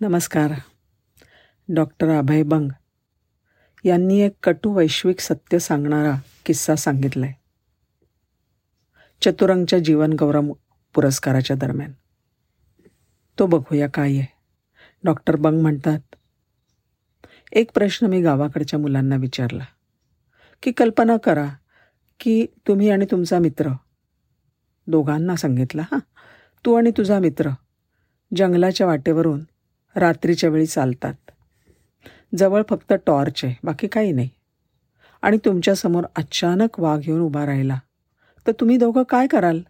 नमस्कार. डॉक्टर अभय बंग यांनी एक कटू वैश्विक सत्य सांगणारा किस्सा सांगितला आहे चतुरंगच्या जीवनगौरव पुरस्काराच्या दरम्यान. तो बघूया काय आहे. डॉक्टर बंग म्हणतात एक प्रश्न मी गावाकडच्या मुलांना विचारला की कल्पना करा की तुम्ही आणि तुमचा मित्र दोघांना सांगितलं हां? तू आणि तुझा मित्र जंगलाच्या वाटेवरून रात्रीच्या वेळी चालतात. जवळ फक्त टॉर्च आहे बाकी काही नाही. आणि तुमच्यासमोर अचानक वाघ येऊन उभा राहिला. तर तुम्ही दोघं काय कराल?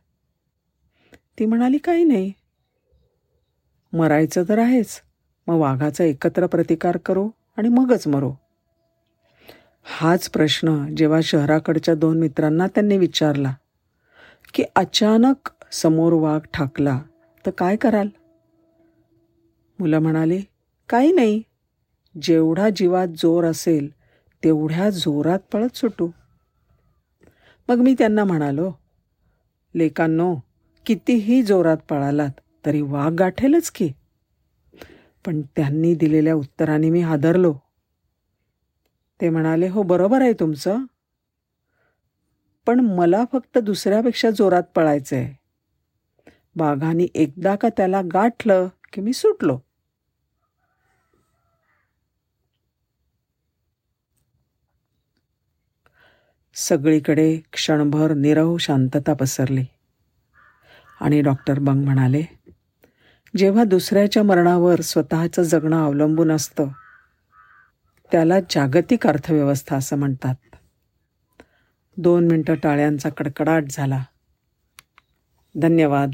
ती म्हणाली काही नाही. मरायचं तर आहेच. मग वाघाचा एकत्र प्रतिकार करू आणि मगच मरो. हाच प्रश्न जेव्हा शहराकडच्या दोन मित्रांना त्यांनी विचारला की अचानक समोर वाघ ठाकला तर काय कराल? मुलं म्हणाली काही नाही. जेवढा जीवात जोर असेल तेवढ्या जोरात पळत सुटू. मग मी त्यांना म्हणालो लेकांनो कितीही जोरात पळालात तरी वाघ गाठेलच की. पण त्यांनी दिलेल्या उत्तराने मी हादरलो. ते म्हणाले हो बरोबर आहे तुमचं. पण मला फक्त दुसऱ्यापेक्षा जोरात पळायचं आहे बाघाने एकदा का त्याला गाठलं की मी सुटलो. सगळीकडे क्षणभर निरव शांतता पसरली. आणि डॉक्टर बंग म्हणाले जेव्हा दुसऱ्याच्या मरणावर स्वतःचं जगणं अवलंबून असतं त्याला जागतिक अर्थव्यवस्था असं म्हणतात. दोन मिनटं टाळ्यांचा कडकडाट झाला. धन्यवाद.